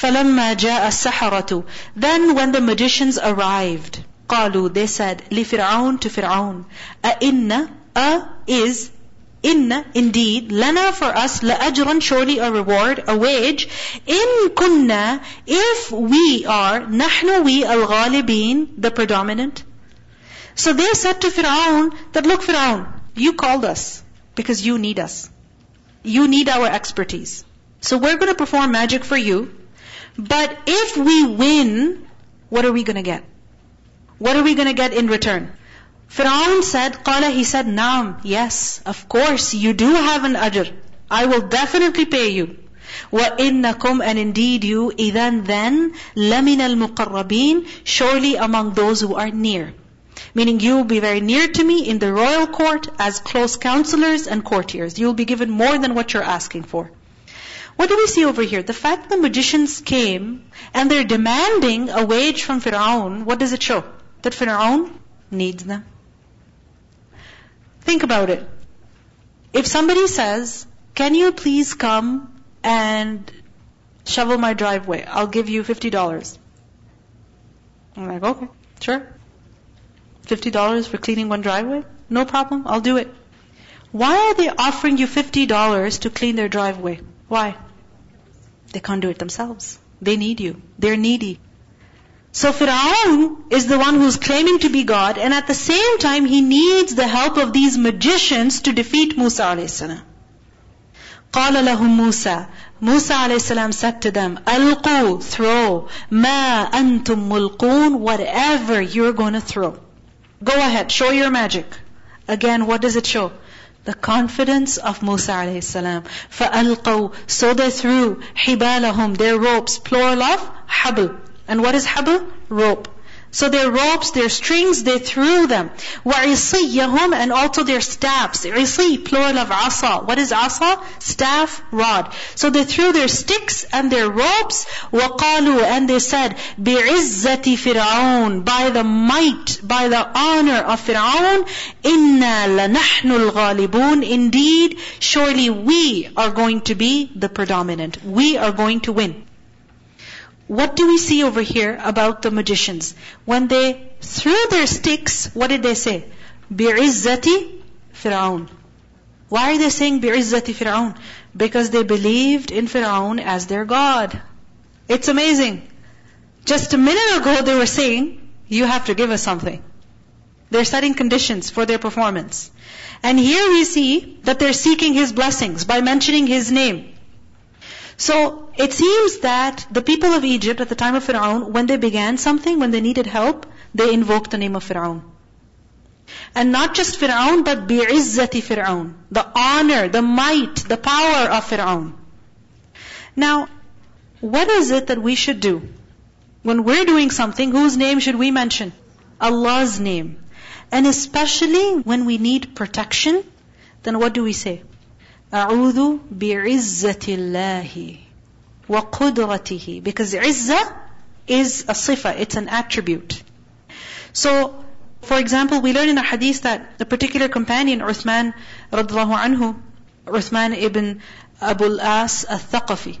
فَلَمَّا جَاءَ السَّحَرَةُ Then when the magicians arrived, قالوا, they said, لِفِرْعَوْنَ to Fir'aun, أَإِنَّ A is Inna, indeed, lana for us, la'ajran, surely a reward, a wage. In kunna, if we are, nahnu we al-ghalibin, the predominant. So they said to Fir'aun that, look Fir'aun, you called us because you need us. You need our expertise. So we're going to perform magic for you. But if we win, what are we going to get? What are we going to get in return? Fir'aun said, Qala, he said, Naam, yes, of course, you do have an ajr. I will definitely pay you. وَإِنَّكُمْ And indeed you, إِذَن then, لَمِنَ الْمُقَرَّبِينَ Surely among those who are near. Meaning you will be very near to me in the royal court as close counselors and courtiers. You will be given more than what you're asking for. What do we see over here? The fact the magicians came and they're demanding a wage from Fir'aun, what does it show? That Fir'aun needs them. Think about it. If somebody says, can you please come and shovel my driveway? I'll give you $50. I'm like, okay, sure. $50 for cleaning one driveway? No problem, I'll do it. Why are they offering you $50 to clean their driveway? Why? They can't do it themselves. They need you. They're needy. So Fir'aun is the one who's claiming to be God, and at the same time he needs the help of these magicians to defeat Musa a.s. قال لهم موسى Musa a.s. said to them, ألقوا, throw, ما أنتم ملقون, whatever you're going to throw. Go ahead, show your magic. Again, what does it show? The confidence of Musa a.s. فَأَلْقَوْا So they threw حِبَالَهُمْ Their ropes, plural of habl. And what is habl? Rope. So their ropes, their strings, they threw them. وَعِصِيَّهُمْ And also their staffs. عِصِي, plural of asa. What is asa? Staff, rod. So they threw their sticks and their ropes. وَقَالُوا And they said, بِعِزَّةِ فِرْعَوْنَ By the might, by the honor of Fir'aun, إِنَّا لَنَحْنُ الْغَالِبُونَ Indeed, surely we are going to be the predominant. We are going to win. What do we see over here about the magicians? When they threw their sticks, what did they say? بِعِزَّةِ Fir'aun. Why are they saying بِعِزَّةِ Fir'aun? Because they believed in Fir'aun as their God. It's amazing. Just a minute ago they were saying, you have to give us something. They're setting conditions for their performance. And here we see that they're seeking His blessings by mentioning His name. So it seems that the people of Egypt at the time of Fir'aun, when they began something, when they needed help, they invoked the name of Fir'aun. And not just Fir'aun, but bi'izzati Fir'aun. The honor, the might, the power of Fir'aun. Now, what is it that we should do? When we're doing something, whose name should we mention? Allah's name. And especially when we need protection, then what do we say? أعوذ بعزة الله وقدرته because عزة is a sifa, it's an attribute. So, for example, we learn in a hadith that a particular companion, Uthman radiallahu anhu, Uthman ibn Abu al-As al-Thaqafi.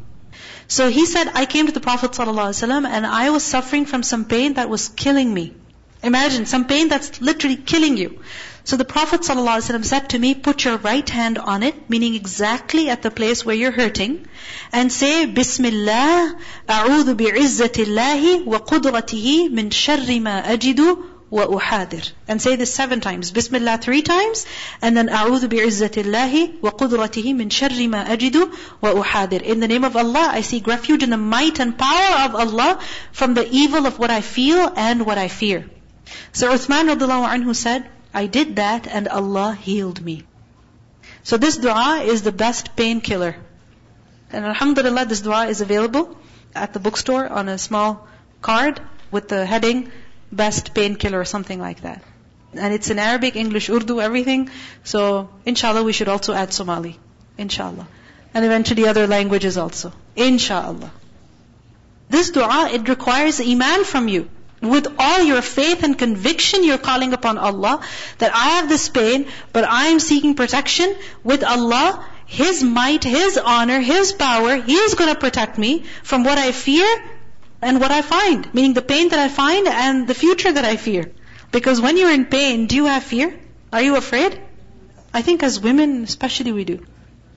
So he said, I came to the Prophet ﷺ and I was suffering from some pain that was killing me. Imagine, some pain that's literally killing you. So the Prophet ﷺ said to me, put your right hand on it, meaning exactly at the place where you're hurting, and say, Bismillah, أعوذ بعزة الله وقدرته من شر ما أجد وأحاذر. And say this seven times. Bismillah three times, and then أعوذ بعزة الله وقدرته من شر ما أجد وأحاذر. In the name of Allah, I seek refuge in the might and power of Allah from the evil of what I feel and what I fear. So Uthman radiallahu anhu said, I did that and Allah healed me. So this dua is the best painkiller. And alhamdulillah, this dua is available at the bookstore on a small card with the heading, best painkiller or something like that. And it's in Arabic, English, Urdu, everything. So, inshallah, we should also add Somali. Inshallah. And eventually other languages also. Inshallah. This dua, it requires iman from you with all your faith and conviction, you're calling upon Allah that I have this pain, but I am seeking protection with Allah. His might, His honor, His power, He is going to protect me from what I fear and what I find. Meaning the pain that I find and the future that I fear. Because when you're in pain, do you have fear? Are you afraid? I think as women, especially we do.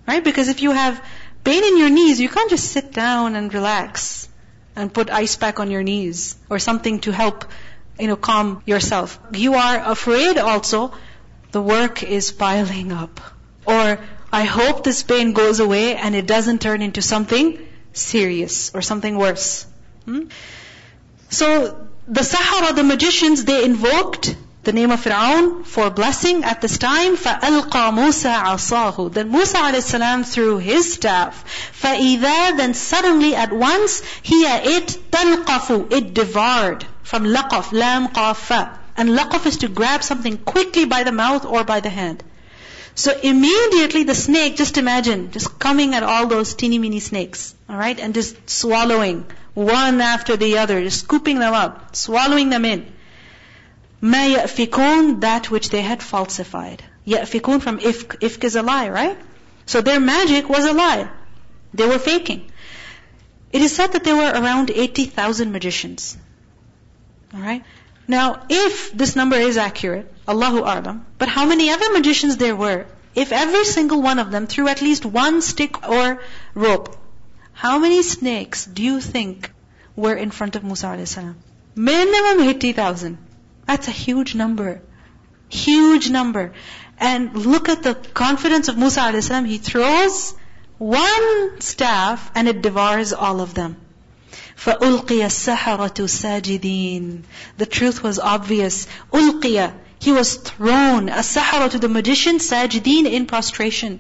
Right? Because if you have pain in your knees, you can't just sit down and relax and put ice pack on your knees or something to help, you know, calm yourself. You are afraid also, the work is piling up. Or, I hope this pain goes away and it doesn't turn into something serious or something worse. Hmm? So, the Sahara, the magicians, they invoked the name of Fir'aun for blessing at this time. فَأَلْقَى مُوسَى عَصَاهُ Then Musa a.s. threw his staff. فَإِذَا Then suddenly at once, هِيَ it تَلْقَفُ It devoured. From laqaf, lam qafa. And laqaf is to grab something quickly by the mouth or by the hand. So immediately the snake, just imagine, just coming at all those teeny weeny snakes, alright, and just swallowing one after the other, just scooping them up, swallowing them in. مَا يَأْفِكُونَ That which they had falsified. يَأْفِكُونَ from ifk. Ifk is a lie, right? So their magic was a lie. They were faking. It is said that there were around 80,000 magicians. Alright? Now, if this number is accurate, Allahu A'lam, but how many other magicians there were, if every single one of them threw at least one stick or rope, how many snakes do you think were in front of Musa a.s.? Minimum 80,000. That's a huge number. Huge number. And look at the confidence of Musa a.s. He throws one staff and it devours all of them. فَأُلْقِيَ السَّحَرَةُ سَاجِدِينَ The truth was obvious. أُلْقِيَ He was thrown. السَّحَرَةُ to the magician, سَاجِدِينَ in prostration.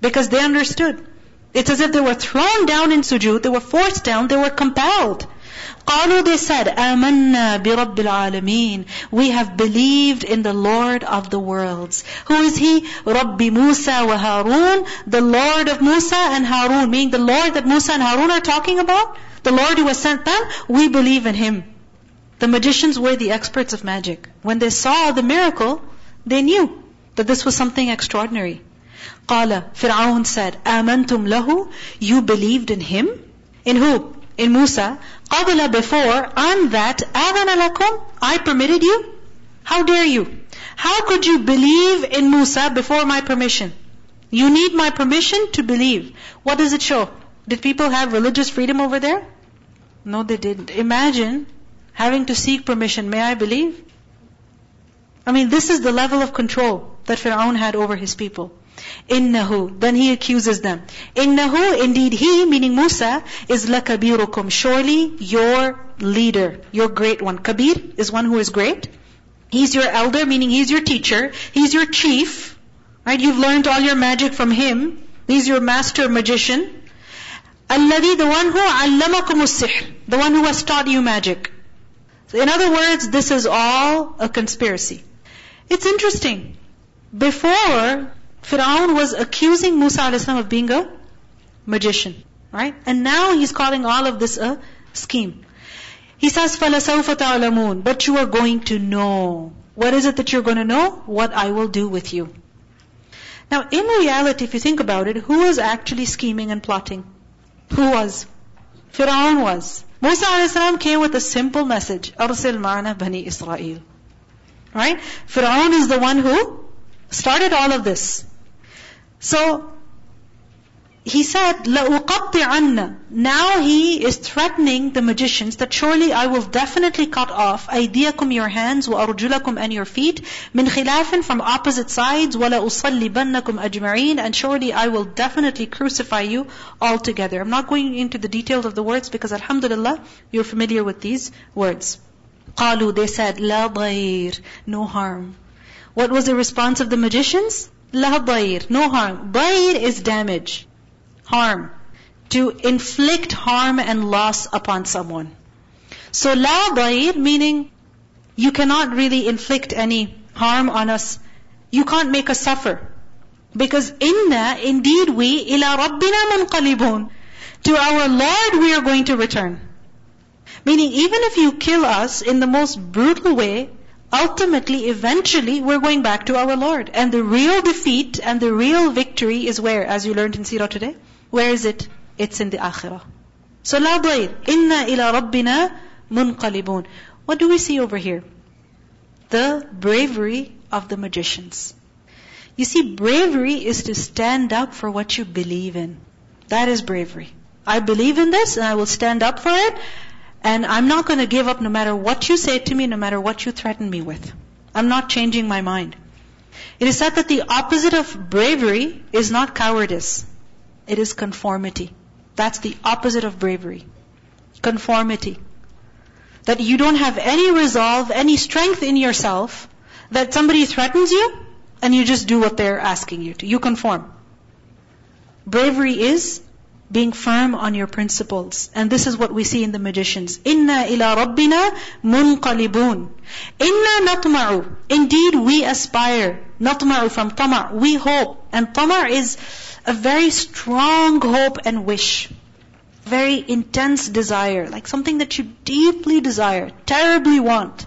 Because they understood. It's as if they were thrown down in sujood, they were forced down, they were compelled. قالوا they said آمنا برب العالمين we have believed in the Lord of the worlds who is he رب موسى وهارون the Lord of Musa and Harun meaning the Lord that Musa and Harun are talking about the Lord who has sent them we believe in him the magicians were the experts of magic when they saw the miracle they knew that this was something extraordinary قال Fir'aun said آمنتم له you believed in him in who in Musa, قَبْلَ before, and that, أَذَنَ لَكُمْ I permitted you? How dare you? How could you believe in Musa before my permission? You need my permission to believe. What does it show? Did people have religious freedom over there? No, they didn't. Imagine having to seek permission. May I believe? I mean, this is the level of control that Fir'aun had over his people. Innahu. Then he accuses them. Innahu, indeed he, meaning Musa, is lakabirukum. Surely your leader, your great one. Kabir is one who is great. He's your elder, meaning he's your teacher. He's your chief. Right? You've learned all your magic from him. He's your master magician. Alladhi, the one who allamakum sihr the one who has taught you magic. So in other words, this is all a conspiracy. It's interesting. Before, Fir'aun was accusing Musa a.s. of being a magician. Right? And now he's calling all of this a scheme. He says, فَلَسَوْفَ تَعْلَمُونَ But you are going to know. What is it that you're going to know? What I will do with you. Now, in reality, if you think about it, who was actually scheming and plotting? Who was? Fir'aun was. Musa a.s. came with a simple message. أَرْسِلْ مَعْنَا بَنِي إِسْرَائِيل Right? Fir'aun is the one who started all of this. So, he said, لَأُقَطِّعَنَّ Now he is threatening the magicians that surely I will definitely cut off أَيْدِيَكُمْ your hands وَأَرْجُلَكُمْ and your feet مِنْ خِلَافٍ from opposite sides وَلَأُصَلِّبَنَّكُمْ أَجْمَعِينَ and surely I will definitely crucify you all together. I'm not going into the details of the words because alhamdulillah, you're familiar with these words. قالوا they said لا ضير no harm. What was the response of the magicians? La dair, no harm. Dair is damage, harm. To inflict harm and loss upon someone. So la dair meaning you cannot really inflict any harm on us. You can't make us suffer. Because inna, indeed we, ila rabbina munqalibun. To our Lord we are going to return. Meaning even if you kill us in the most brutal way, ultimately, eventually, we're going back to our Lord. And the real defeat and the real victory is where, as you learned in Sirah today? Where is it? It's in the Akhirah. So لا ضير إنا إلى ربنا منقلبون. What do we see over here? The bravery of the magicians. You see, bravery is to stand up for what you believe in. That is bravery. I believe in this and I will stand up for it and I'm not going to give up no matter what you say to me, no matter what you threaten me with. I'm not changing my mind. It is said that the opposite of bravery is not cowardice. It is conformity. That's the opposite of bravery. Conformity. That you don't have any resolve, any strength in yourself, that somebody threatens you, and you just do what they're asking you to. You conform. Bravery is being firm on your principles. And this is what we see in the magicians. Inna ila rabbina munqalibun. Inna natma'u. Indeed, we aspire. Natma'u from tama' We hope. And tama' is a very strong hope and wish. Very intense desire. Like something that you deeply desire, terribly want.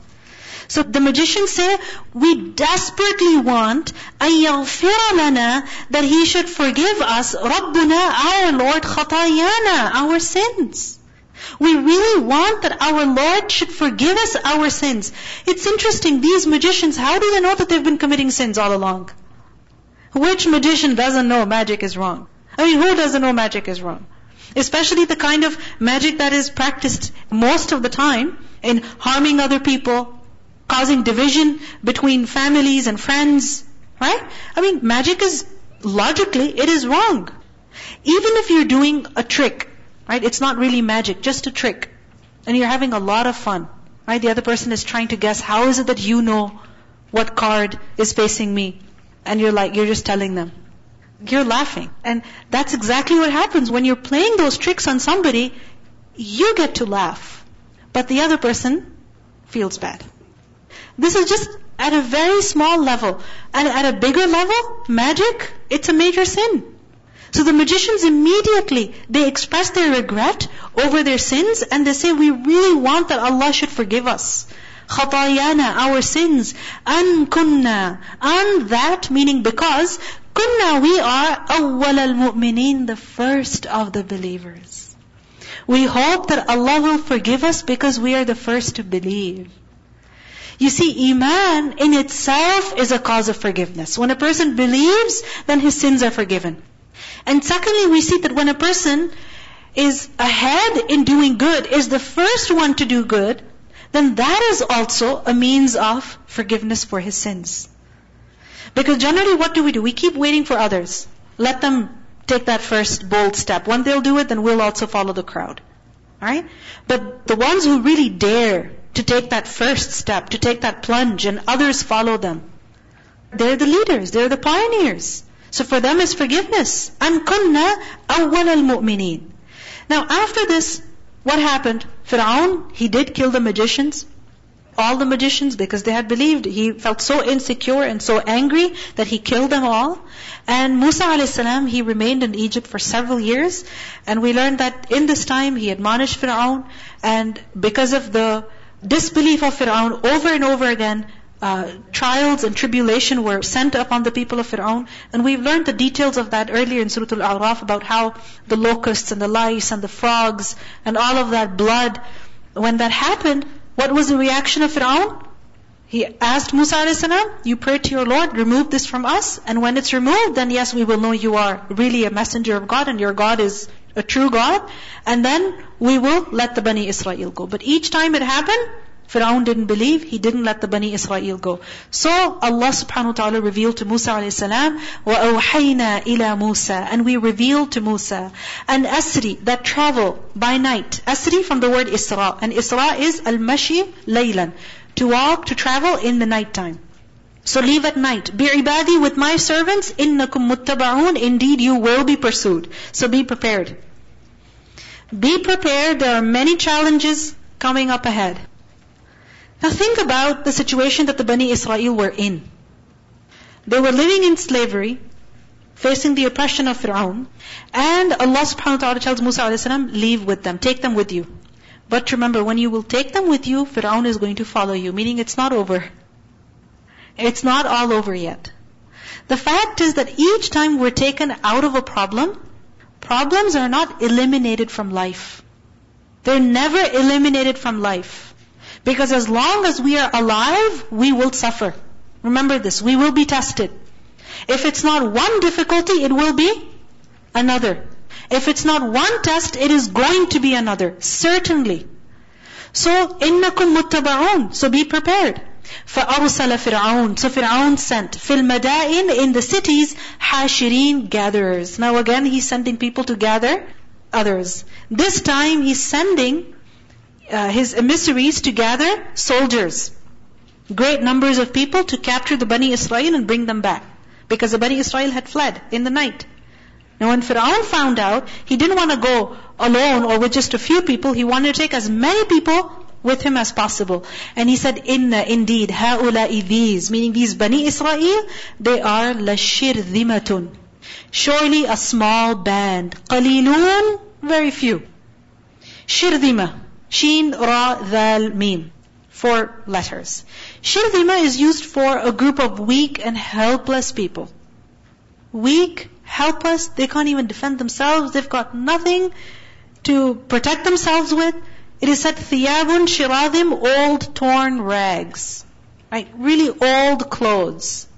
So the magicians say, we desperately want أَيَغْفِرَ لَنَا that He should forgive us, رَبُّنَا, our Lord, خَطَايَانَا, our sins. We really want that our Lord should forgive us our sins. It's interesting, these magicians, how do they know that they've been committing sins all along? Which magician doesn't know magic is wrong? I mean, who doesn't know magic is wrong? Especially the kind of magic that is practiced most of the time in harming other people, causing division between families and friends. Right? I mean, magic is, logically, it is wrong. Even if you're doing a trick, right? It's not really magic, just a trick. And you're having a lot of fun. Right? The other person is trying to guess, how is it that you know what card is facing me? And you're like, you're just telling them. You're laughing. And that's exactly what happens when you're playing those tricks on somebody, you get to laugh. But the other person feels bad. This is just at a very small level. And at a bigger level, magic, it's a major sin. So the magicians immediately, they express their regret over their sins and they say, we really want that Allah should forgive us. خطايانا, our sins. An kunna. And that, meaning because, kunna, we are awwal al-mu'mineen, the first of the believers. We hope that Allah will forgive us because we are the first to believe. You see, Iman in itself is a cause of forgiveness. When a person believes, then his sins are forgiven. And secondly, we see that when a person is ahead in doing good, is the first one to do good, then that is also a means of forgiveness for his sins. Because generally what do we do? We keep waiting for others. Let them take that first bold step. When they'll do it, then we'll also follow the crowd. Alright? But the ones who really dare to take that first step, to take that plunge, and others follow them. They're the leaders, they're the pioneers. So for them is forgiveness. And kunna awwal al Now after this, what happened? Fir'aun, he did kill the magicians. All the magicians because they had believed. He felt so insecure and so angry that he killed them all. And Musa a.s. he remained in Egypt for several years. And we learned that in this time he admonished Fir'aun. And because of the disbelief of Fir'aun over and over again, uh, trials and tribulation were sent upon the people of Fir'aun. And we've learned the details of that earlier in Surah Al-A'raf about how the locusts and the lice and the frogs and all of that blood, when that happened, what was the reaction of Fir'aun? He asked Musa a.s., you pray to your Lord, remove this from us, and when it's removed, then yes, we will know you are really a messenger of God and your God is a true God, and then we will let the Bani Israel go. But each time it happened, Fir'aun didn't believe, he didn't let the Bani Israel go. So Allah subhanahu wa ta'ala revealed to Musa alayhi salam, وَأَوْحَيْنَا إِلَى مُوسَى And we revealed to Musa an asri that travel by night. Asri from the word Isra. And Isra is al-mashi laylan. To walk, to travel in the night time. So leave at night. Be ibadi with my servants, innakum muttaba'un. Indeed, you will be pursued. So be prepared. Be prepared. There are many challenges coming up ahead. Now think about the situation that the Bani Israel were in. They were living in slavery, facing the oppression of Fir'aun, and Allah subhanahu wa ta'ala tells Musa a.s. leave with them, take them with you. But remember, when you will take them with you, Fir'aun is going to follow you, meaning it's not over. It's not all over yet. The fact is that each time we're taken out of a problem, problems are not eliminated from life. They're never eliminated from life. Because as long as we are alive, we will suffer. Remember this, we will be tested. If it's not one difficulty, it will be another. If it's not one test, it is going to be another. Certainly. So, innakum muttaba'un. So be prepared. فَأَرْسَلَ فِرْعَوْنَ So Fir'aun sent فِي الْمَدَائِنِ In the cities, حَاشِرِينَ Gatherers. Now again, he's sending people to gather others. This time, he's sending uh, his emissaries to gather soldiers. Great numbers of people to capture the Bani Israel and bring them back. Because the Bani Israel had fled in the night. Now when Fir'aun found out, he didn't want to go alone or with just a few people. He wanted to take as many people with him as possible. And he said, Inna indeed, ha'ula'i these, meaning these Bani Israel, they are lashirzimatun. Surely a small band. Qalilun, very few. Shirdima. Sheen, Ra, Dal, Mim. Four letters. Shirdima is used for a group of weak and helpless people. Weak, helpless, they can't even defend themselves, they've got nothing to protect themselves with. It is said, thiyabun shiradim, old torn rags. Right? Really old clothes.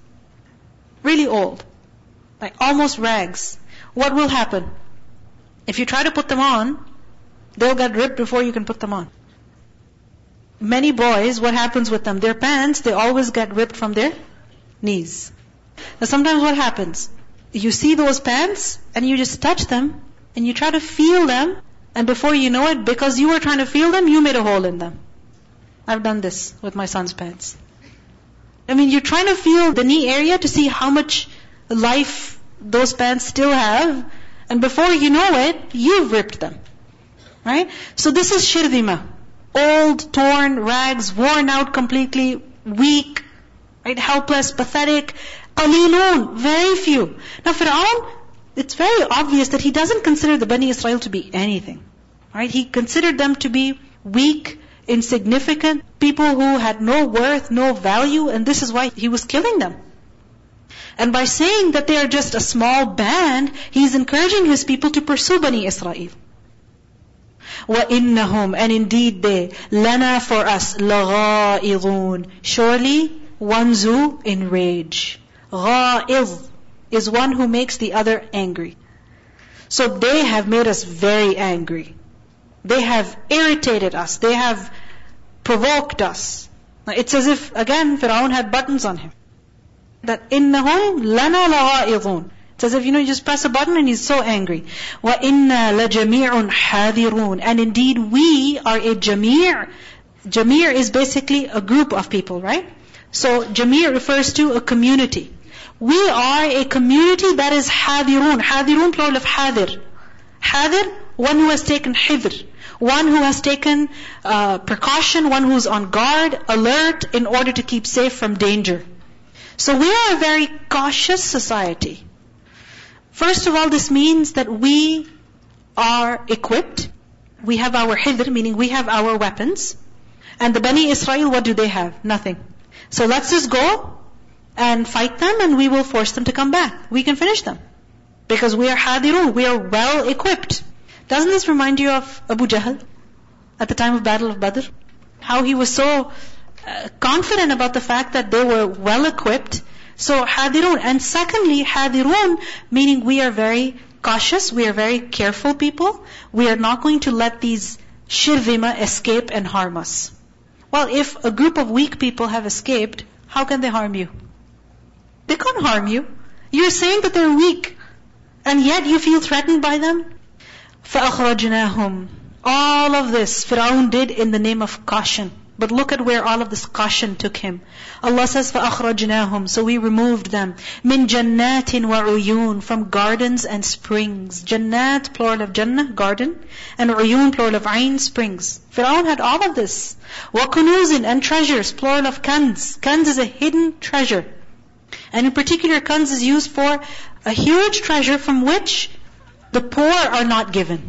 Really old. Like almost rags. What will happen? If you try to put them on, they'll get ripped before you can put them on. Many boys, what happens with them? Their pants, they always get ripped from their knees. Now sometimes what happens? You see those pants, and you just touch them, and you try to feel them, and before you know it, because you were trying to feel them, you made a hole in them. I've done this with my son's pants. I mean, you're trying to feel the knee area to see how much life those pants still have, and before you know it, you've ripped them. Right? So this is shirdima. Old, torn rags, worn out completely, weak, right? Helpless, pathetic. Qalilun, very few. Now Fir'aun, it's very obvious that he doesn't consider the Bani Israel to be anything. Right? He considered them to be weak, insignificant, people who had no worth, no value, and this is why he was killing them. And by saying that they are just a small band, he's encouraging his people to pursue Bani Israel. وَإِنَّهُمْ And indeed they, لَنَا for us, لَغَائِضُونَ Surely, ones who enrage. غَائِض is one who makes the other angry. So they have made us very angry. They have irritated us. They have provoked us. It's as if, again, Fir'aun had buttons on him. That إِنَّهُمْ لَنَا لَغَائِضُونَ It's as if, you know, you just press a button and he's so angry. وَإِنَّا لَجَمِيعٌ حَاذِرُونَ And indeed, we are a jamir. Jamir is basically a group of people, right? So, jamir refers to a community. We are a community that is hadirun. Hadirun plural of hadir. Hadir, one who has taken hidr. One who has taken uh, precaution, one who's on guard, alert, in order to keep safe from danger. So we are a very cautious society. First of all, this means that we are equipped. We have our hidr, meaning we have our weapons. And the Bani Israel, what do they have? Nothing. So let's just go and fight them and we will force them to come back. We can finish them. Because we are hadirun, we are well equipped. Doesn't this remind you of Abu Jahl at the time of Battle of Badr? How he was so uh, confident about the fact that they were well equipped. So hadirun. And secondly, hadirun, meaning we are very cautious, we are very careful people. We are not going to let these shirdima escape and harm us. Well, if a group of weak people have escaped, how can they harm you? They can't harm you. You're saying that they're weak. And yet you feel threatened by them? فَأَخْرَجْنَاهُمْ All of this Fir'aun did in the name of caution. But look at where all of this caution took him. Allah says, فَأَخْرَجْنَاهُمْ So we removed them. مِنْ جَنَّاتٍ وَعُيُونٍ From gardens and springs. Jannat, plural of Jannah, garden. And uyun, plural of Ain, springs. Fir'aun had all of this. وَكُنُوزٍ And treasures, plural of kanz. Kanz is a hidden treasure. And in particular, kanz is used for a huge treasure from which the poor are not given.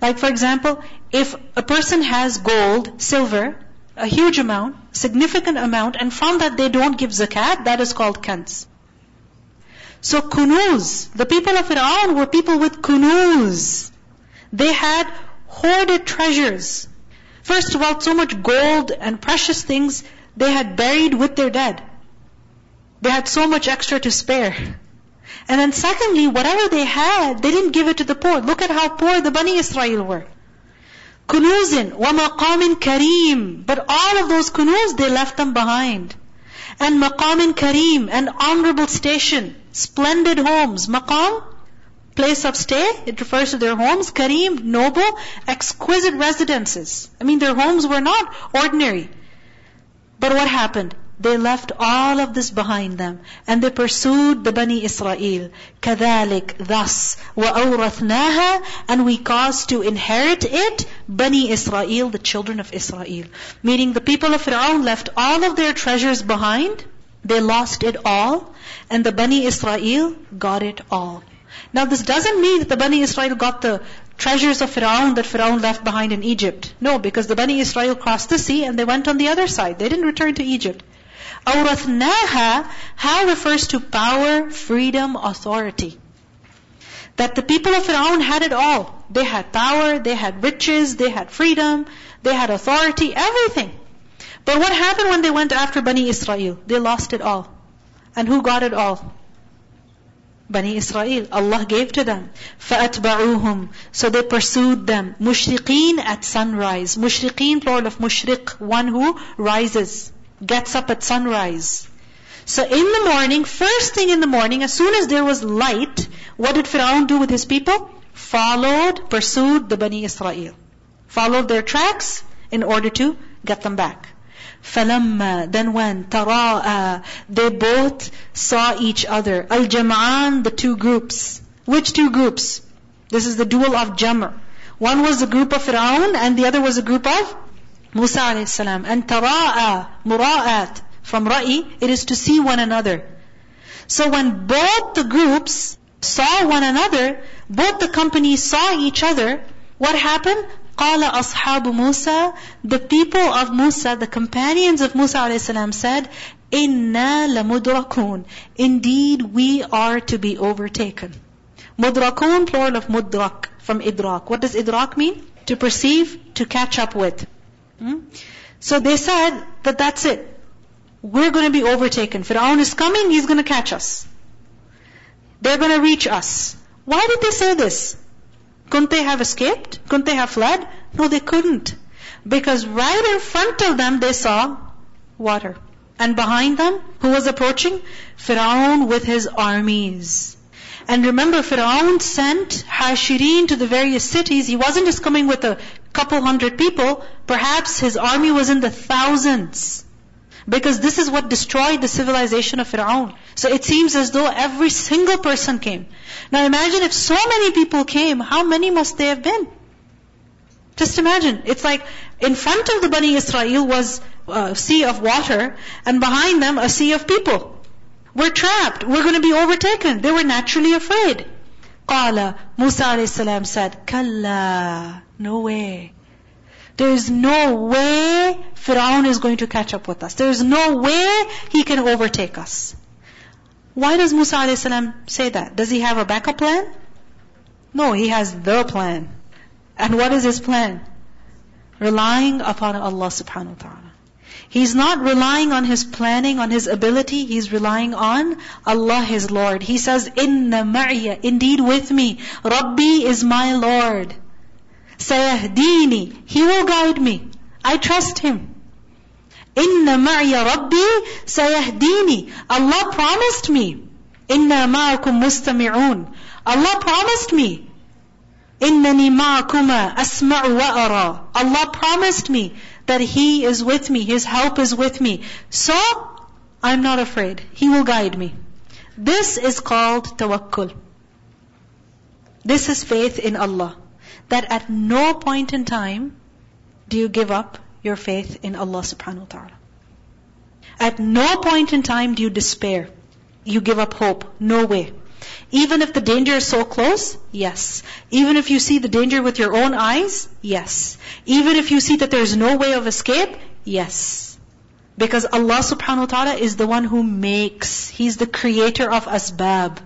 Like for example, if a person has gold, silver, a huge amount, significant amount, and found that they don't give zakat, that is called kanz. So kunuz, the people of Fir'aun were people with kunuz. They had hoarded treasures. First of all, so much gold and precious things they had buried with their dead. They had so much extra to spare. And then secondly, whatever they had, they didn't give it to the poor. Look at how poor the Bani Israel were. Kunuzin wa maqamin kareem. But all of those kunuz, they left them behind. And maqamin kareem, an honorable station. Splendid homes. Maqam, place of stay, it refers to their homes. Kareem, noble, exquisite residences. I mean, their homes were not ordinary. But what happened? They left all of this behind them and they pursued the Bani Israel. كذلك thus وأورثناها and we caused to inherit it Bani Israel, the children of Israel. Meaning the people of Fir'aun left all of their treasures behind. They lost it all and the Bani Israel got it all. Now this doesn't mean that the Bani Israel got the treasures of Fir'aun that Fir'aun left behind in Egypt. No, because the Bani Israel crossed the sea and they went on the other side. They didn't return to Egypt. أَوْرَثْنَاهَا Ha refers to power, freedom, authority. That the people of Fir'aun had it all. They had power, they had riches, they had freedom, they had authority, everything. But what happened when they went after Bani Israel? They lost it all. And who got it all? Bani Israel. Allah gave to them. فَأَتْبَعُوهُمْ So they pursued them. Mushriqin at sunrise. Mushriqin, plural of mushriq, one who rises gets up at sunrise. So in the morning, first thing in the morning, as soon as there was light, what did Firaun do with his people? Followed, pursued the Bani Israel. Followed their tracks in order to get them back. فَلَمَّا Then when تَرَاءَ They both saw each other. Al-Jam'an, the two groups. Which two groups? This is the dual of Jamr. One was the group of Firaun and the other was the group of Musa alayhi salam. And tara'a, mura'at, from ra'i, it is to see one another. So when both the groups saw one another, both the companies saw each other, what happened? قال أصحاب موسى The people of Musa, the companions of Musa alayhi said, إِنَّا لَمُدْرَكُونَ Indeed, we are to be overtaken. Mudrakun, plural of mudrak, from idrak. What does idrak mean? To perceive, to catch up with. Hmm? So they said that that's it. We're going to be overtaken. Fir'aun is coming, he's going to catch us. They're going to reach us. Why did they say this? Couldn't they have escaped? Couldn't they have fled? No, they couldn't. Because right in front of them they saw water. And behind them, who was approaching? Fir'aun with his armies. And remember, Fir'aun sent Hashirin to the various cities. He wasn't just coming with a couple hundred people. Perhaps his army was in the thousands. Because this is what destroyed the civilization of Fir'aun. So it seems as though every single person came. Now imagine if so many people came, how many must they have been? Just imagine. It's like in front of the Bani Israel was a sea of water, and behind them a sea of people. We're trapped. We're going to be overtaken. They were naturally afraid. Qala, Musa a.s. said, Kalla, no way. There is no way Firaun is going to catch up with us. There is no way he can overtake us. Why does Musa a.s. say that? Does he have a backup plan? No, he has the plan. And what is his plan? Relying upon Allah subhanahu wa ta'ala. He's not relying on his planning, on his ability. He's relying on Allah, his Lord. He says, Inna ma'iya, indeed with me. Rabbi is my Lord. Sayahdini, He will guide me. I trust Him. Inna ma'iya Rabbi sayahdini. Allah promised me. Inna ma'akum mustami'un. Allah promised me. Innani ma'akuma asma'u wa ara. Allah promised me that He is with me, His help is with me. So, I'm not afraid. He will guide me. This is called tawakkul. This is faith in Allah. That at no point in time do you give up your faith in Allah subhanahu wa ta'ala. At no point in time do you despair. You give up hope. No way. Even if the danger is so close, yes. Even if you see the danger with your own eyes, yes. Even if you see that there's no way of escape, yes. Because Allah subhanahu wa ta'ala is the one who makes. He's the creator of asbab.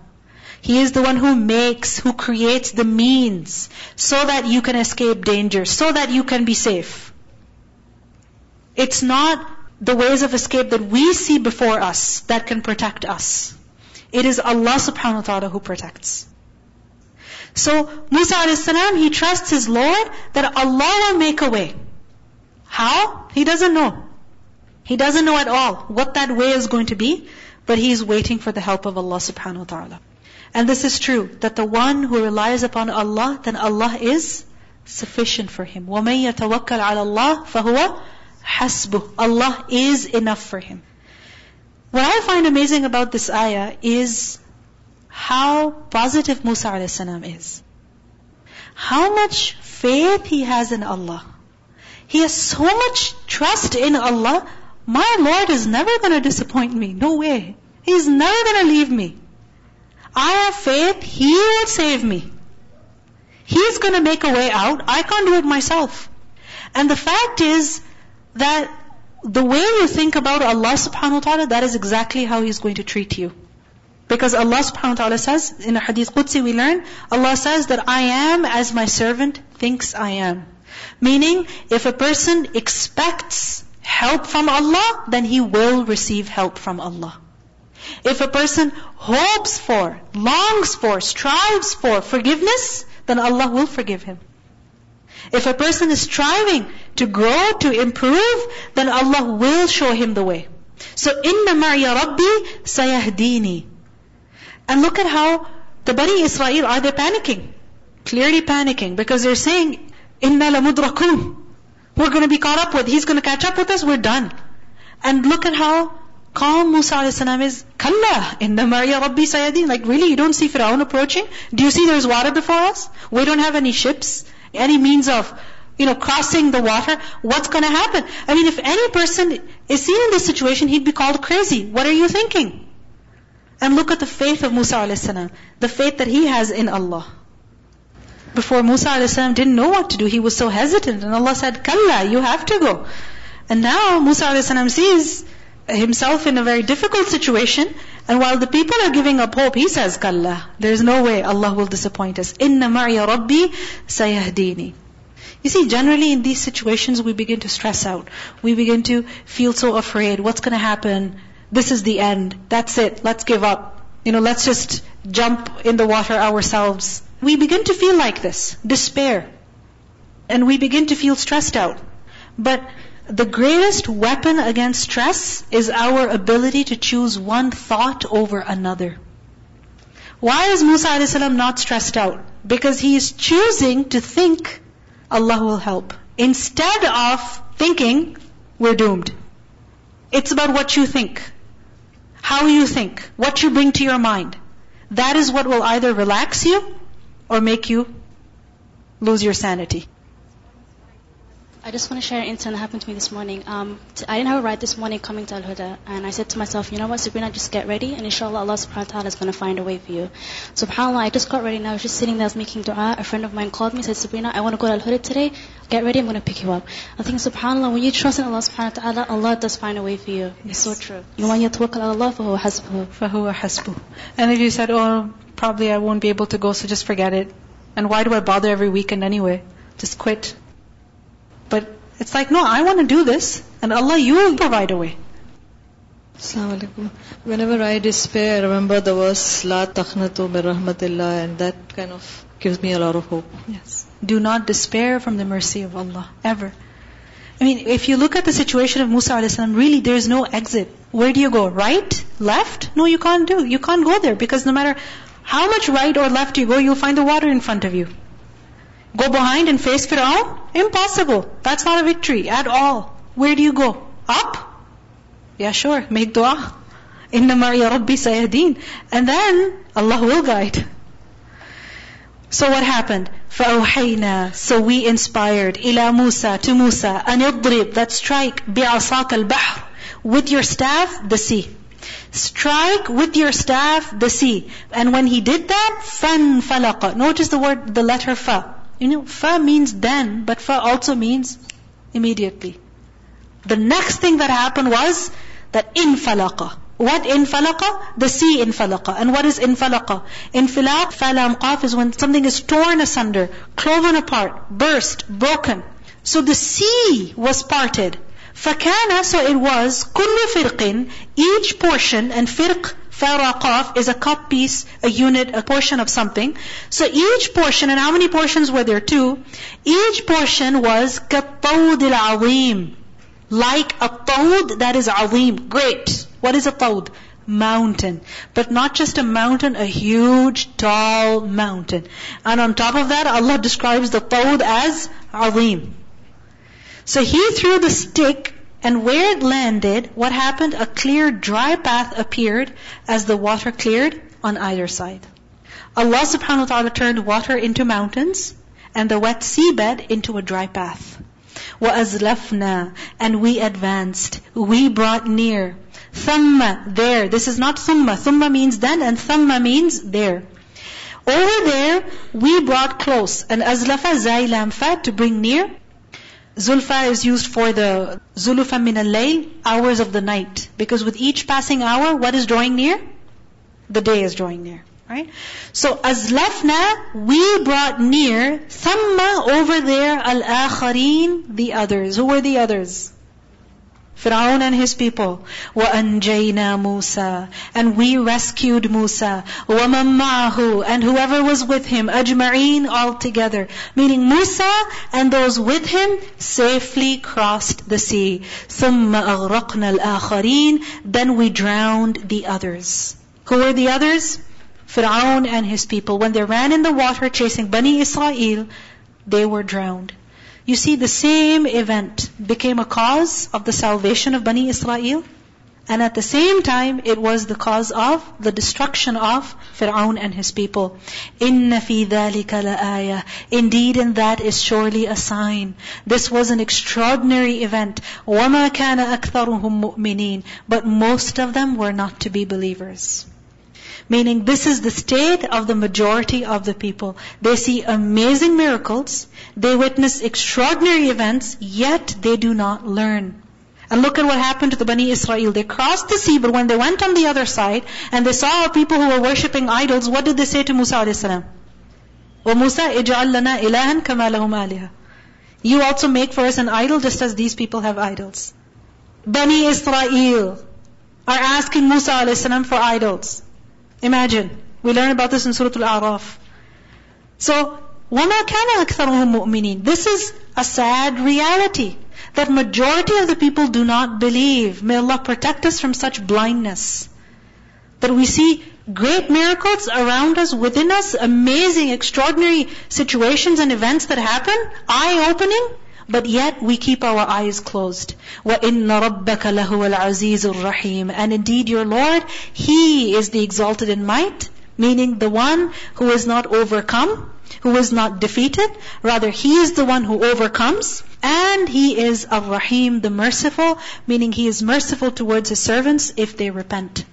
He is the one who makes, who creates the means so that you can escape danger, so that you can be safe. It's not the ways of escape that we see before us that can protect us. It is Allah subhanahu wa ta'ala who protects. So Musa a.s. he trusts his Lord that Allah will make a way. How? He doesn't know. He doesn't know at all what that way is going to be, but he is waiting for the help of Allah subhanahu wa ta'ala. And this is true, that the one who relies upon Allah, then Allah is sufficient for him. وَمَن يَتَوَكَّلْ عَلَى اللَّهِ فَهُوَ حَسْبُهُ Allah is enough for him. What I find amazing about this ayah is how positive Musa a.s. is. How much faith he has in Allah. He has so much trust in Allah. My Lord is never going to disappoint me. No way. He's never going to leave me. I have faith, He will save me. He's going to make a way out. I can't do it myself. And the fact is that the way you think about Allah subhanahu wa ta'ala, that is exactly how He's going to treat you. Because Allah subhanahu wa ta'ala says, in a hadith Qudsi we learn, Allah says that I am as my servant thinks I am. Meaning, if a person expects help from Allah, then he will receive help from Allah. If a person hopes for, longs for, strives for forgiveness, then Allah will forgive him. If a person is striving to grow, to improve, then Allah will show him the way. So, inna ma'iya rabbi sayahdini. And look at how the Bani Israel, are they panicking? Clearly panicking, because they're saying, inna lamudrakun. We're going to be caught up with, he's going to catch up with us, we're done. And look at how calm Musa a.s. is, Kalla, inna ma'iya Rabbi Sayyadin. Like really, you don't see Fir'aun approaching? Do you see there's water before us? We don't have any ships, any means of, you know, crossing the water. What's gonna happen? I mean, if any person is seen in this situation, he'd be called crazy. What are you thinking? And look at the faith of Musa a.s. The faith that he has in Allah. Before Musa a.s. didn't know what to do, he was so hesitant. And Allah said, Kalla, you have to go. And now Musa a.s. sees himself in a very difficult situation, and while the people are giving up hope, he says, Kalla, there's no way Allah will disappoint us. Inna ma'iya rabbi sayahdini. You see, generally in these situations, we begin to stress out. We begin to feel so afraid. What's going to happen? This is the end. That's it. Let's give up. You know, let's just jump in the water ourselves. We begin to feel like this, despair. And we begin to feel stressed out. But the greatest weapon against stress is our ability to choose one thought over another. Why is Musa a.s. not stressed out? Because he is choosing to think Allah will help. Instead of thinking, we're doomed. It's about what you think. How you think. What you bring to your mind. That is what will either relax you or make you lose your sanity. I just want to share an incident that happened to me this morning. Um, t- I didn't have a ride this morning coming to Al Huda, and I said to myself, you know what, Sabrina, just get ready, and inshallah, Allah subhanahu wa ta'ala is going to find a way for you. SubhanAllah, I just got ready, and I was just sitting there, I was making dua. A friend of mine called me and said, Sabrina, I want to go to Al Huda today. Get ready, I'm going to pick you up. I think, SubhanAllah, when you trust in Allah subhanahu wa ta'ala, Allah does find a way for you. Yes. It's so true. You want yatawakkal ala Allah, for who Fahuwa hasbuhu. And if you said, oh, probably I won't be able to go, so just forget it. And why do I bother every weekend anyway? Just quit. But it's like, no, I want to do this, and Allah, you will provide a way. Whenever I despair, I remember the verse, La taqnatu min rahmatillah, and that kind of gives me a lot of hope. Yes. Do not despair from the mercy of Allah, ever. I mean, if you look at the situation of Musa a.s., really there is no exit. Where do you go? Right? Left? No, you can't do. You can't go there because no matter how much right or left you go, you'll find the water in front of you. Go behind and face Fir'aun? Impossible. That's not a victory at all. Where do you go? Up? Yeah, sure. Make dua. Inna ma'iya rabbi sayahdeen. And then Allah will guide. So what happened? فَأَوْحَيْنَا So we inspired إِلَى Musa to Musa أَنْ يَضْرِبْ That strike بِعَصَاكَ الْبَحْرِ With your staff, the sea. Strike with your staff the sea. And when he did that, فَانْفَلَقَ Notice the word, the letter fa. You know, fa means then, but fa also means immediately. The next thing that happened was that in falaqa. What in falaqa? The sea in falaqa. And what is in falaqa? In falaq, falam qaf is when something is torn asunder, cloven apart, burst, broken. So the sea was parted. Fakana, so it was, kullu firqin, each portion, and firq faraqaf is a cut piece, a unit, a portion of something. So each portion, and how many portions were there? Two. Each portion was كَالطَّوْدِ الْعَظِيمِ Like a tawd that is azim, great. What is a tawd? Mountain. But not just a mountain, a huge, tall mountain. And on top of that, Allah describes the tawd as azim. So he threw the stick and where it landed, what happened? A clear dry path appeared as the water cleared on either side. Allah subhanahu wa ta'ala turned water into mountains and the wet seabed into a dry path. وَأَزْلَفْنَا And we advanced. We brought near. ثَمَّ There. This is not ثُمَّ. ثُمَّ means then and ثَمَّ means there. Over there, we brought close. And azlafa zailam fat to bring near. Zulfa is used for the zulufa min al-layl, hours of the night. Because with each passing hour, what is drawing near? The day is drawing near. Right? So azlafna, we brought near, thamma over there, al-akhareen, the others. Who were the others? Fir'aun and his people. وَأَنْجَيْنَا Musa. And we rescued Musa. وَمَن مَّعَهُ And whoever was with him, أَجْمَعِينَ all together. Meaning Musa and those with him safely crossed the sea. ثُمَّ أَغْرَقْنَا الْآخَرِينَ Then we drowned the others. Who were the others? Fir'aun and his people. When they ran in the water chasing Bani Israel, they were drowned. You see, the same event became a cause of the salvation of Bani Israel, and at the same time, it was the cause of the destruction of Fir'aun and his people. إِنَّ فِي ذَلِكَ لَآيَةً Indeed, in that is surely a sign. This was an extraordinary event. وَمَا كَانَ أَكْثَرُهُم مُؤْمِنِينَ But most of them were not to be believers. Meaning this is the state of the majority of the people. They see amazing miracles, they witness extraordinary events, yet they do not learn. And look at what happened to the Bani Israel. They crossed the sea, but when they went on the other side and they saw people who were worshipping idols, what did they say to Musa alayhi salam? O Musa, ij'al lana ilahan kama lahum aliha. You also make for us an idol just as these people have idols. Bani Israel are asking Musa alayhi salam for idols. Imagine. We learn about this in Surah Al-A'raf. So, وَمَا كَانَ أَكْثَرُهُمْ مُؤْمِنِينَ This is a sad reality. That majority of the people do not believe. May Allah protect us from such blindness. That we see great miracles around us, within us, amazing, extraordinary situations and events that happen, eye-opening, but yet we keep our eyes closed. وَإِنَّ رَبَّكَ لَهُوَ الْعَزِيزُ الرَّحِيمُ And indeed your Lord, He is the exalted in might, meaning the one who is not overcome, who is not defeated. Rather, He is the one who overcomes. And He is Ar-Rahim, the merciful, meaning He is merciful towards His servants if they repent.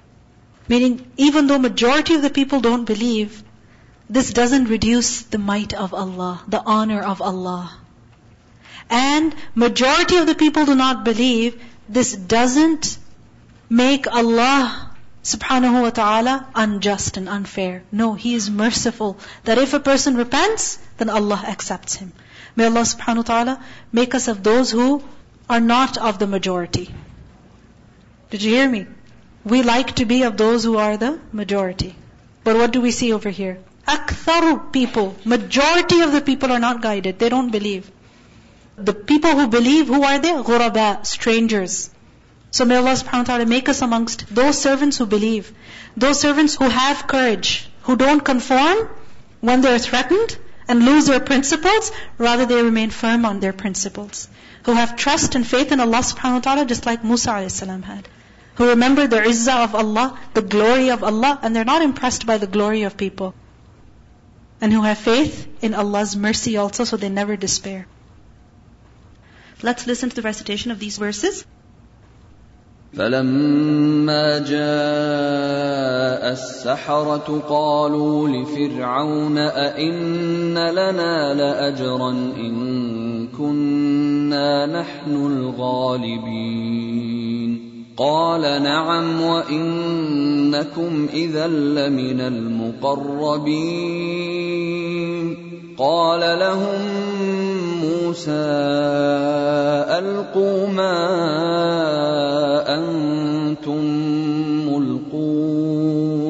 Meaning, even though majority of the people don't believe, this doesn't reduce the might of Allah, the honor of Allah. And majority of the people do not believe, this doesn't make Allah subhanahu wa ta'ala unjust and unfair. No, He is merciful. That if a person repents, then Allah accepts him. May Allah subhanahu wa ta'ala make us of those who are not of the majority. Did you hear me? We like to be of those who are the majority. But what do we see over here? Aktharu people, majority of the people are not guided. They don't believe. The people who believe, who are they? Ghuraba, strangers. So may Allah subhanahu wa ta'ala make us amongst those servants who believe. Those servants who have courage, who don't conform when they're threatened and lose their principles, rather they remain firm on their principles. Who have trust and faith in Allah subhanahu wa ta'ala just like Musa a.s. had. Who remember the izzah of Allah, the glory of Allah, and they're not impressed by the glory of people. And who have faith in Allah's mercy also, so they never despair. Let's listen to the recitation of these verses. فلما جاء السحرة قالوا لفرعون أئن لنا لأجرا إن كنا نحن الغالبين قال نعم وإنكم إذا لمن المقربين قال لهم موسى ألقوا ما أنتم ملقون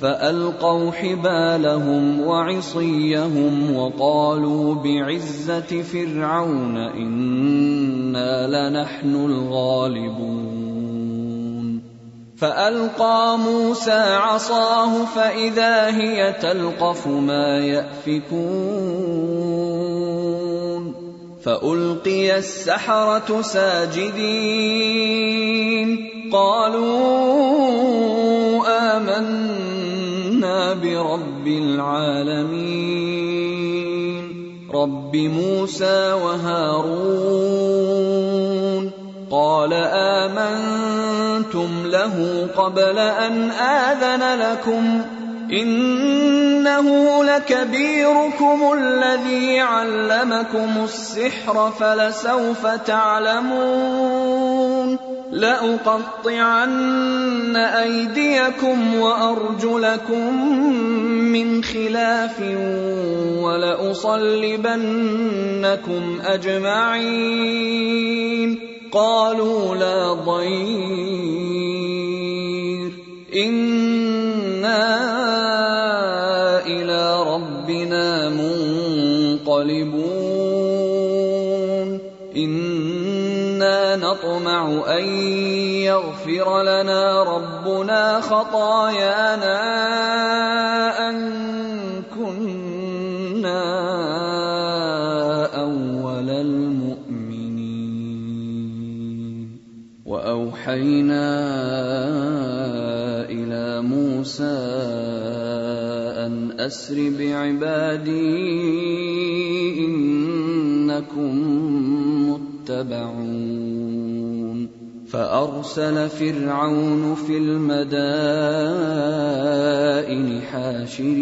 فألقوا حبالهم وعصيهم وقالوا بعزة فرعون إنا لنحن الغالبون فألقى موسى عصاه فإذا هي تلقف ما يأفكون فألقي السحرة ساجدين. قالوا آمنا برب العالمين. رب موسى وهارون. قال آمنتم له قبل أن آذن لكم. إنه لكبيركم الذي علمكم السحر فلسوف تعلمون لأقطعن أيديكم وأرجلكم من خلاف ولأصلبنكم أجمعين قالوا لا ضير إنا منقلبون إنا نطمع أن يغفر لنا ربنا خطايانا أن كنا أول المؤمنين. وأوحينا إلى موسى أن أسر بعبادي إنكم متبعون. فأرسل فرعون في المدائن حاشرين.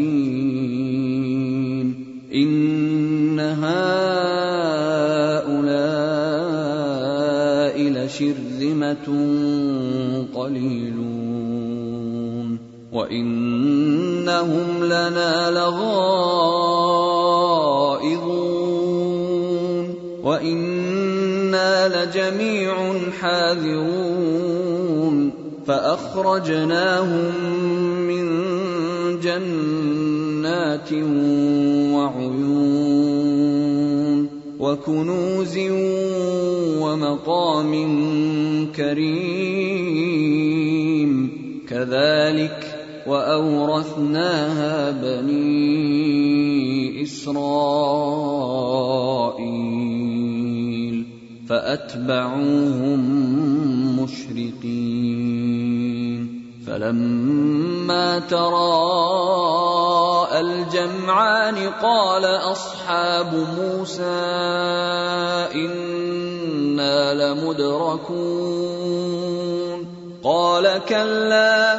إن هؤلاء لشرذمة قليلون. وإنهم لنا لغائظون وإنا لجميع حاذرون فأخرجناهم من جنات وعيون وكنوز ومقام كريم كذلك وأورثناها بني إسرائيل فأتبعوهم مشرقين فلما تراءى الجمعان قال أصحاب موسى إنا لمدركون قال كلا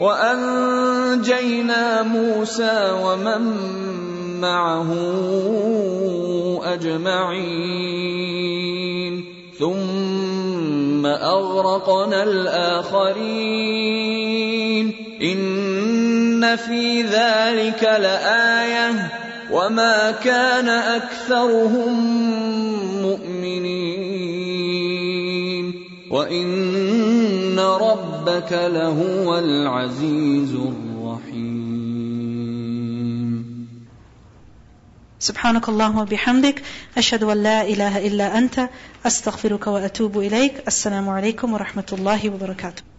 وأنجينا موسى ومن معه أجمعين. ثم أغرقنا الآخرين. إن في ذلك لآية. وما كان أكثرهم مؤمنين. وإن ربك لهو العزيز الرحيم. سبحانك اللهم وبحمدك أشهد أن لا إله إلا أنت أستغفرك وأتوب إليك. السلام عليكم ورحمة الله وبركاته.